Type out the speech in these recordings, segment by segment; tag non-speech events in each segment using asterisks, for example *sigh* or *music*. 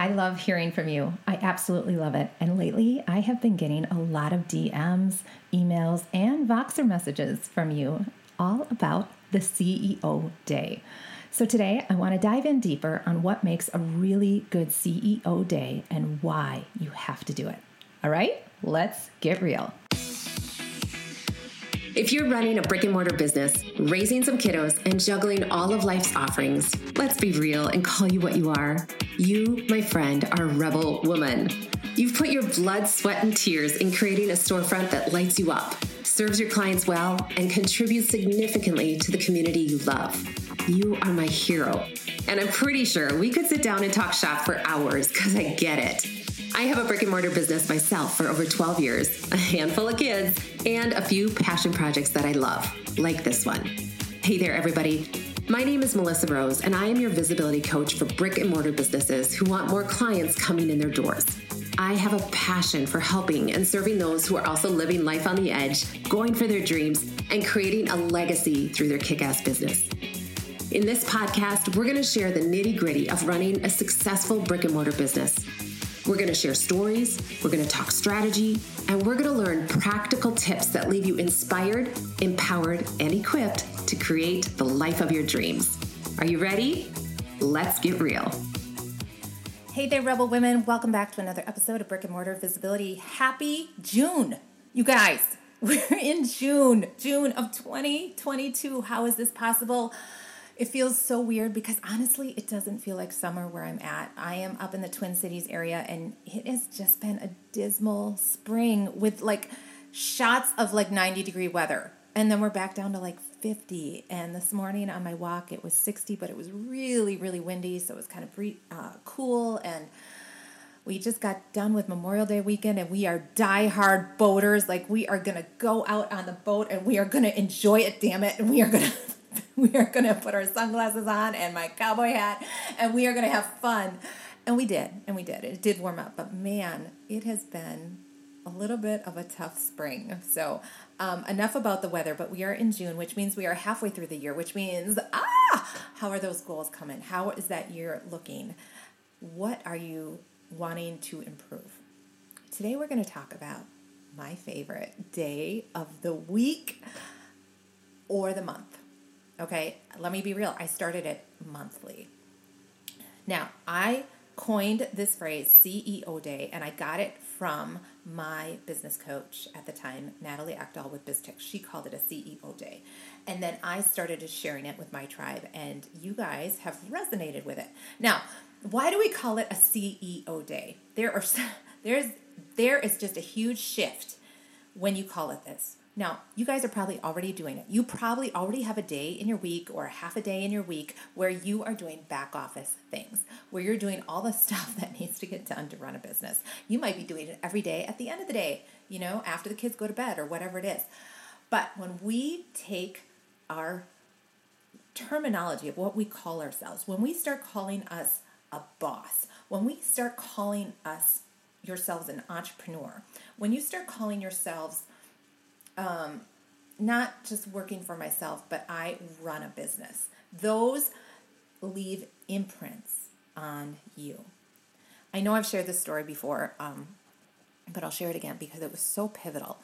I love hearing from you. I absolutely love it. And lately, I have been getting a lot of DMs, emails, and Voxer messages from you all about the CEO day. So, today I want to dive in deeper on what makes a really good CEO day and why you have to do it. All right, let's get real. If you're running a brick and mortar business, raising some kiddos, and juggling all of life's offerings, let's be real and call you what you are. You, my friend, are rebel woman. You've put your blood, sweat, and tears in creating a storefront that lights you up, serves your clients well, and contributes significantly to the community you love. You are my hero. And I'm pretty sure we could sit down and talk shop for hours because I get it. I have a brick and mortar business myself for over 12 years, a handful of kids, and a few passion projects that I love, like this one. Hey there, everybody. My name is Melissa Rose, and I am your visibility coach for brick and mortar businesses who want more clients coming in their doors. I have a passion for helping and serving those who are also living life on the edge, going for their dreams, and creating a legacy through their kick ass business. In this podcast, we're going to share the nitty gritty of running a successful brick and mortar business we're going to share stories, we're going to talk strategy, and we're going to learn practical tips that leave you inspired, empowered, and equipped to create the life of your dreams. Are you ready? Let's get real. Hey there, Rebel Women. Welcome back to another episode of Brick and Mortar Visibility. Happy June, you guys. *laughs* We're in June, June of 2022. How is this possible? It feels so weird because honestly, it doesn't feel like summer where I'm at. I am up in the Twin Cities area and it has just been a dismal spring with like shots of like 90 degree weather. And then we're back down to like 50. And this morning on my walk, it was 60, but it was really, really windy. So it was kind of uh, cool. And we just got done with Memorial Day weekend and we are die-hard boaters. Like we are to go out on the boat and we are to enjoy it, damn it. And we are to *laughs* we are going to put our sunglasses on and my cowboy hat and we are going to have fun. And we did, and we did. It did warm up, but man, it has been a little bit of a tough spring. So, um, enough about the weather, but we are in June, which means we are halfway through the year, which means, ah, how are those goals coming? How is that year looking? What are you wanting to improve? Today, we're going to talk about my favorite day of the week or the month. Okay, let me be real. I started it monthly. Now, I coined this phrase CEO Day, and I got it from my business coach at the time, Natalie Eckdahl with BizChix. She called it a CEO Day. And then I started sharing it with my tribe, and you guys have resonated with it. Now, why do we call it a CEO Day? There are *laughs* there's there is just a huge shift when you call it this. Now, you guys are probably already doing it. You probably already have a day in your week or half a day in your week where you are doing back office things, where you're doing all the *laughs* stuff that needs to get done to run a business. You might be doing it every day at the end of the day, you know, after the kids go to bed or whatever it is. But when we take our terminology of what we call ourselves, when we start calling us a boss, when we start calling us yourselves an entrepreneur, when you start calling yourselves um, not just working for myself, but I run a business. Those leave imprints on you. I know I've shared this story before, um, but I'll share it again because it was so pivotal.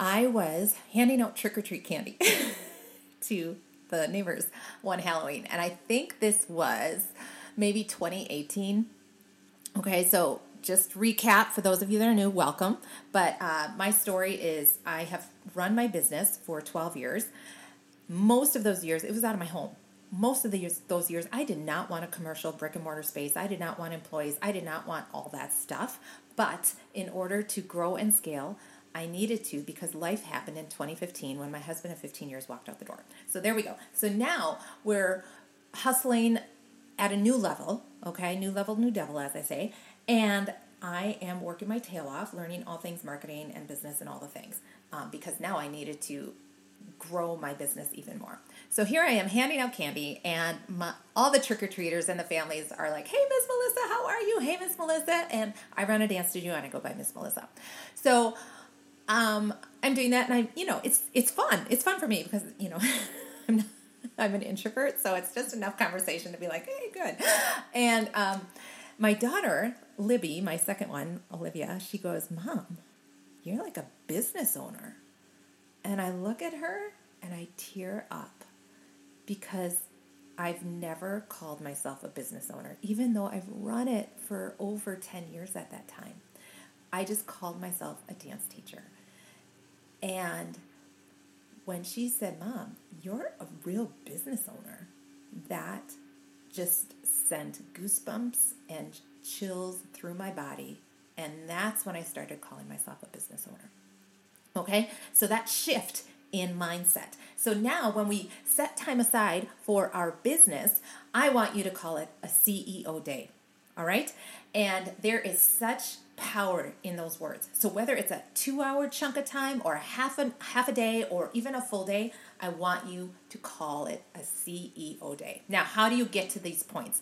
I was handing out trick or treat candy *laughs* to the neighbors one Halloween, and I think this was maybe 2018. Okay, so just recap for those of you that are new, welcome. But uh, my story is I have run my business for 12 years. Most of those years, it was out of my home. Most of the years, those years, I did not want a commercial brick and mortar space. I did not want employees. I did not want all that stuff. But in order to grow and scale, I needed to because life happened in 2015 when my husband of 15 years walked out the door. So there we go. So now we're hustling at a new level, okay? New level, new devil, as I say. And I am working my tail off, learning all things marketing and business and all the things um, because now I needed to grow my business even more. So here I am handing out candy, and my, all the trick or treaters and the families are like, "Hey, Miss Melissa, how are you? Hey, Miss Melissa," and I run a dance studio and I go by Miss Melissa. So um, I'm doing that, and I, you know, it's it's fun. It's fun for me because you know *laughs* I'm not, I'm an introvert, so it's just enough conversation to be like, "Hey, good," and um, my daughter, Libby, my second one, Olivia, she goes, Mom, you're like a business owner. And I look at her and I tear up because I've never called myself a business owner, even though I've run it for over 10 years at that time. I just called myself a dance teacher. And when she said, Mom, you're a real business owner, that just sent goosebumps and chills through my body. And that's when I started calling myself a business owner. Okay, so that shift in mindset. So now, when we set time aside for our business, I want you to call it a CEO day. All right, and there is such power in those words. So whether it's a two-hour chunk of time or a half a half a day or even a full day, I want you to call it a CEO day. Now, how do you get to these points?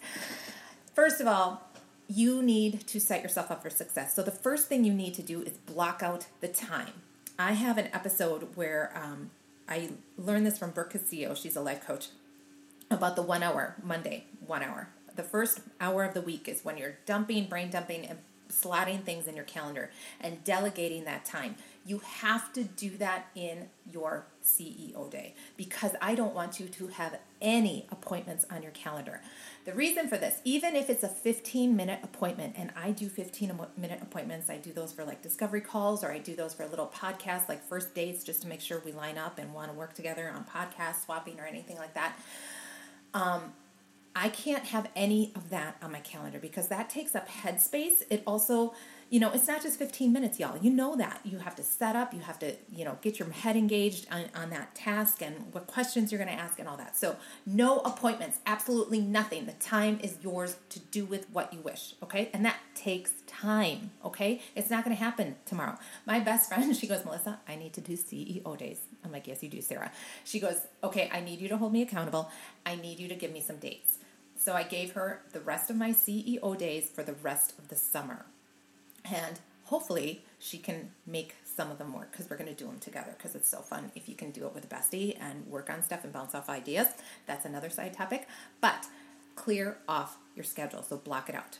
First of all, you need to set yourself up for success. So the first thing you need to do is block out the time. I have an episode where um, I learned this from Brooke Castillo. She's a life coach about the one hour Monday, one hour. The first hour of the week is when you're dumping, brain dumping, and slotting things in your calendar and delegating that time. You have to do that in your CEO day because I don't want you to have any appointments on your calendar. The reason for this, even if it's a 15 minute appointment, and I do 15 minute appointments, I do those for like discovery calls or I do those for little podcasts like first dates just to make sure we line up and want to work together on podcast swapping or anything like that. Um, I can't have any of that on my calendar because that takes up headspace. It also, you know, it's not just 15 minutes, y'all. You know that. You have to set up, you have to, you know, get your head engaged on, on that task and what questions you're going to ask and all that. So, no appointments, absolutely nothing. The time is yours to do with what you wish, okay? And that takes time, okay? It's not going to happen tomorrow. My best friend, *laughs* she goes, Melissa, I need to do CEO days. I'm like, yes, you do, Sarah. She goes, okay, I need you to hold me accountable. I need you to give me some dates. So I gave her the rest of my CEO days for the rest of the summer. And hopefully she can make some of them work because we're going to do them together because it's so fun if you can do it with a bestie and work on stuff and bounce off ideas. That's another side topic. But clear off your schedule. So block it out.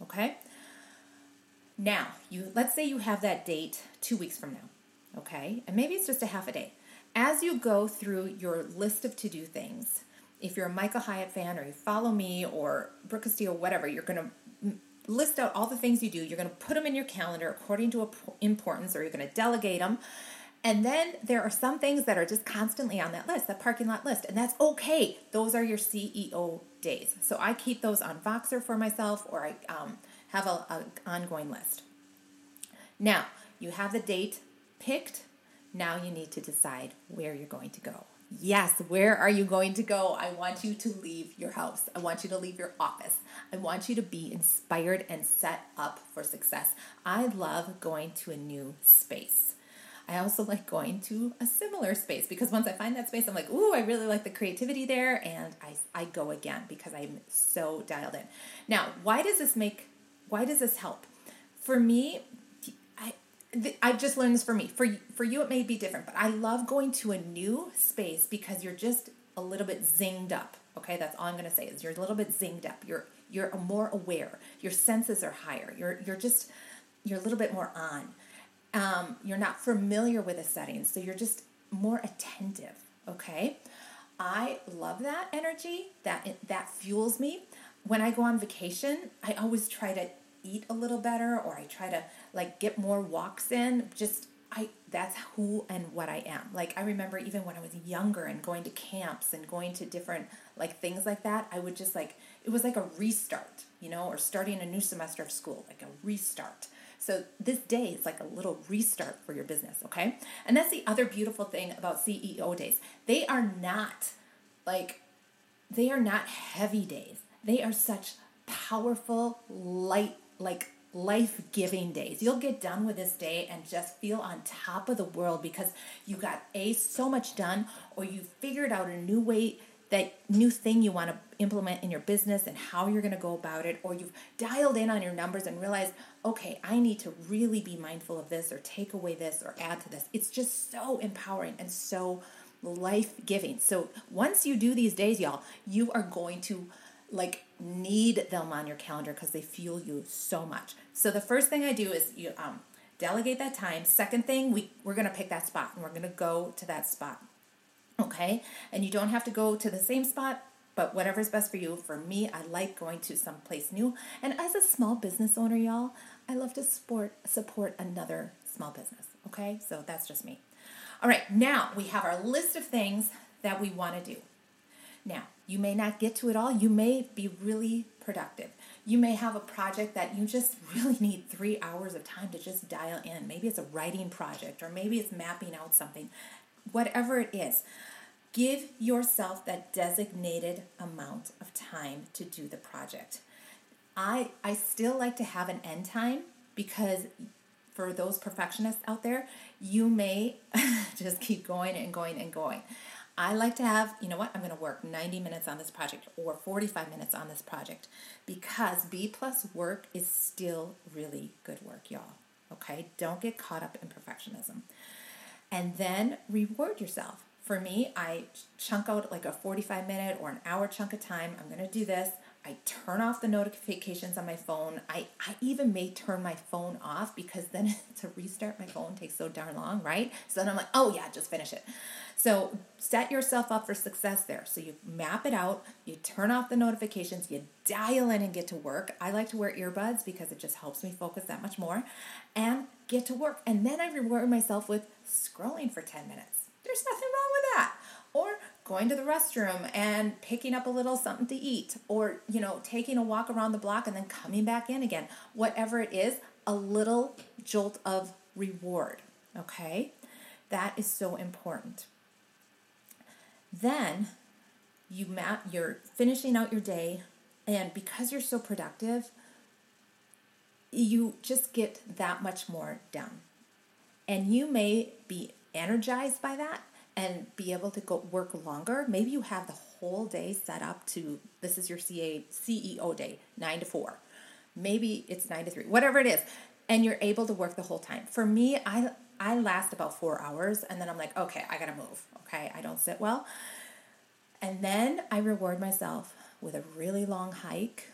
Okay? Now, you let's say you have that date 2 weeks from now. Okay? And maybe it's just a half a day. As you go through your list of to-do things, if you're a Michael Hyatt fan or you follow me or Brooke Castillo, whatever, you're going to list out all the things you do. You're going to put them in your calendar according to importance or you're going to delegate them. And then there are some things that are just constantly on that list, that parking lot list, and that's okay. Those are your CEO days. So I keep those on Voxer for myself or I um, have an ongoing list. Now, you have the date picked. Now you need to decide where you're going to go. Yes, where are you going to go? I want you to leave your house. I want you to leave your office. I want you to be inspired and set up for success. I love going to a new space. I also like going to a similar space because once I find that space, I'm like, ooh, I really like the creativity there, and I, I go again because I'm so dialed in. Now, why does this make, why does this help? For me, I just learned this for me. For for you, it may be different, but I love going to a new space because you're just a little bit zinged up. Okay, that's all I'm gonna say is you're a little bit zinged up. You're you're more aware. Your senses are higher. You're you're just you're a little bit more on. Um, you're not familiar with a setting, so you're just more attentive. Okay, I love that energy. That that fuels me. When I go on vacation, I always try to eat a little better or I try to like get more walks in. Just I that's who and what I am. Like I remember even when I was younger and going to camps and going to different like things like that, I would just like it was like a restart, you know, or starting a new semester of school, like a restart. So this day is like a little restart for your business, okay? And that's the other beautiful thing about CEO days. They are not like they are not heavy days. They are such powerful, light like life giving days. You'll get done with this day and just feel on top of the world because you got A, so much done, or you figured out a new way, that new thing you want to implement in your business and how you're going to go about it, or you've dialed in on your numbers and realized, okay, I need to really be mindful of this, or take away this, or add to this. It's just so empowering and so life giving. So once you do these days, y'all, you are going to like need them on your calendar because they fuel you so much. So the first thing I do is you um, delegate that time. Second thing, we we're gonna pick that spot and we're gonna go to that spot. Okay, and you don't have to go to the same spot, but whatever's best for you. For me, I like going to some place new. And as a small business owner, y'all, I love to support support another small business. Okay, so that's just me. All right, now we have our list of things that we want to do. Now, you may not get to it all. You may be really productive. You may have a project that you just *laughs* really need three hours of time to just dial in. Maybe it's a writing project, or maybe it's mapping out something. Whatever it is, give yourself that designated amount of time to do the project. I, I still like to have an end time because for those perfectionists out there, you may *laughs* just keep going and going and going. I like to have, you know what, I'm going to work 90 minutes on this project or 45 minutes on this project because B plus work is still really good work, y'all. Okay? Don't get caught up in perfectionism. And then reward yourself. For me, I chunk out like a 45 minute or an hour chunk of time. I'm going to do this. I turn off the notifications on my phone. I, I even may turn my phone off because then *laughs* to restart my phone takes so darn long, right? So then I'm like, oh yeah, just finish it. So set yourself up for success there. So you map it out, you turn off the notifications, you dial in and get to work. I like to wear earbuds because it just helps me focus that much more and get to work. And then I reward myself with scrolling for 10 minutes. There's nothing wrong going to the restroom and picking up a little something to eat or you know taking a walk around the block and then coming back in again. Whatever it is a little jolt of reward okay? That is so important. Then you map you're finishing out your day and because you're so productive you just get that much more done. And you may be energized by that and be able to go work longer. Maybe you have the whole day set up to this is your CA CEO day, 9 to 4. Maybe it's 9 to 3. Whatever it is. And you're able to work the whole time. For me, I I last about 4 hours and then I'm like, "Okay, I got to move." Okay? I don't sit well. And then I reward myself with a really long hike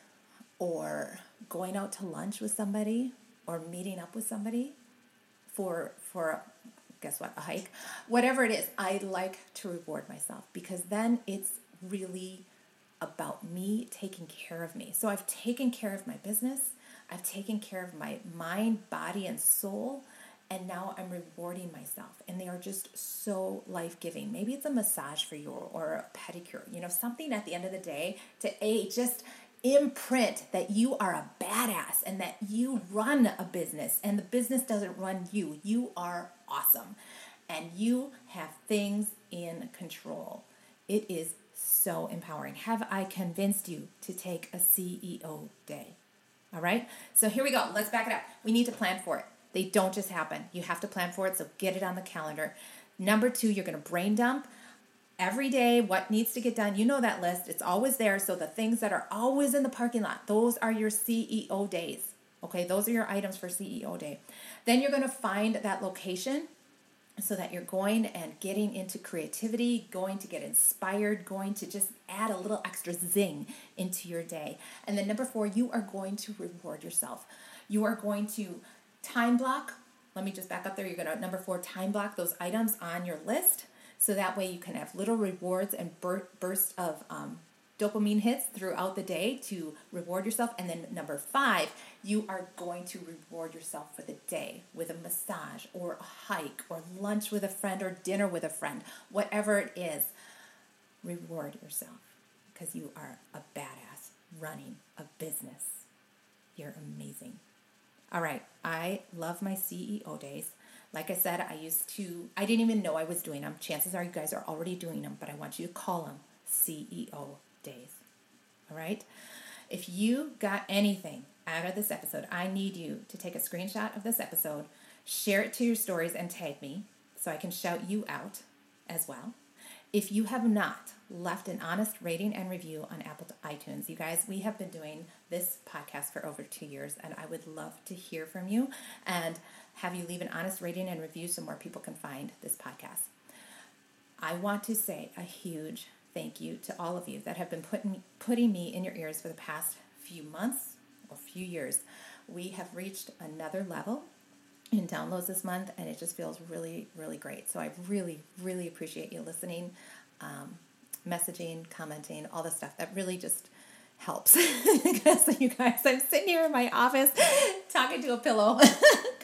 or going out to lunch with somebody or meeting up with somebody for for guess what, a hike, whatever it is, I like to reward myself because then it's really about me taking care of me. So I've taken care of my business, I've taken care of my mind, body, and soul. And now I'm rewarding myself, and they are just so life giving. Maybe it's a massage for you or a pedicure, you know, something at the end of the day to A, just imprint that you are a badass and that you run a business and the business doesn't run you. You are awesome and you have things in control. It is so empowering. Have I convinced you to take a CEO day? All right, so here we go. Let's back it up. We need to plan for it. They don't just happen. You have to plan for it, so get it on the calendar. Number two, you're going to brain dump every day what needs to get done. You know that list. It's always there. So the things that are always in the parking lot those are your ceo days okay? Those are your items for ceo day. Then you're going to find that location so that you're going and getting into creativity going to get inspired going to just add a little extra zing into your day. And then number four you are going to reward yourself. You are going to time block. Let me just back up there. You're going to number four time block those items on your list so that way you can have little rewards and bur- bursts of um, dopamine hits throughout the day to reward yourself. And then number five, you are going to reward yourself for the day with a massage or a hike or lunch with a friend or dinner with a friend, whatever it is. Reward yourself because you are a badass running a business. You're amazing. All right, I love my CEO days. Like I said, I used to, I didn't even know I was doing them. Chances are you guys are already doing them, but I want you to call them CEO days. All right? If you got anything out of this episode, I need you to take a screenshot of this episode, share it to your stories, and tag me so I can shout you out as well. If you have not left an honest rating and review on Apple iTunes, you guys, we have been doing this podcast for over two years, and I would love to hear from you and have you leave an honest rating and review so more people can find this podcast. I want to say a huge thank you to all of you that have been putting putting me in your ears for the past few months or few years. We have reached another level in downloads this month, and it just feels really, really great. So I really, really appreciate you listening, um, messaging, commenting, all the stuff. That really just helps. *laughs* because you guys, I'm sitting here in my office *laughs* talking to a pillow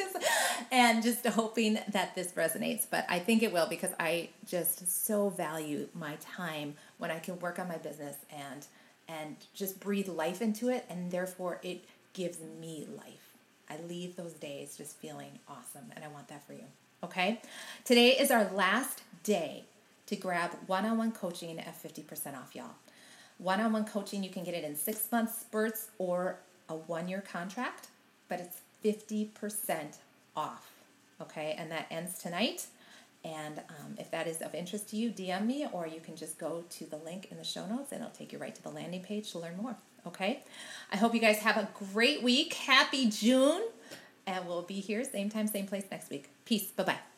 *laughs* and just hoping that this resonates. But I think it will because I just so value my time when I can work on my business and and just breathe life into it and therefore it gives me life. I leave those days just feeling awesome and I want that for you. Okay? Today is our last day to grab one-on-one coaching at 50% off, y'all. One-on-one coaching, you can get it in 6-month spurts or a 1-year contract, but it's 50% off. Okay? And that ends tonight. And um, if that is of interest to you, DM me or you can just go to the link in the show notes and it'll take you right to the landing page to learn more. Okay? I hope you guys have a great week. Happy June. And we'll be here, same time, same place next week. Peace. Bye bye.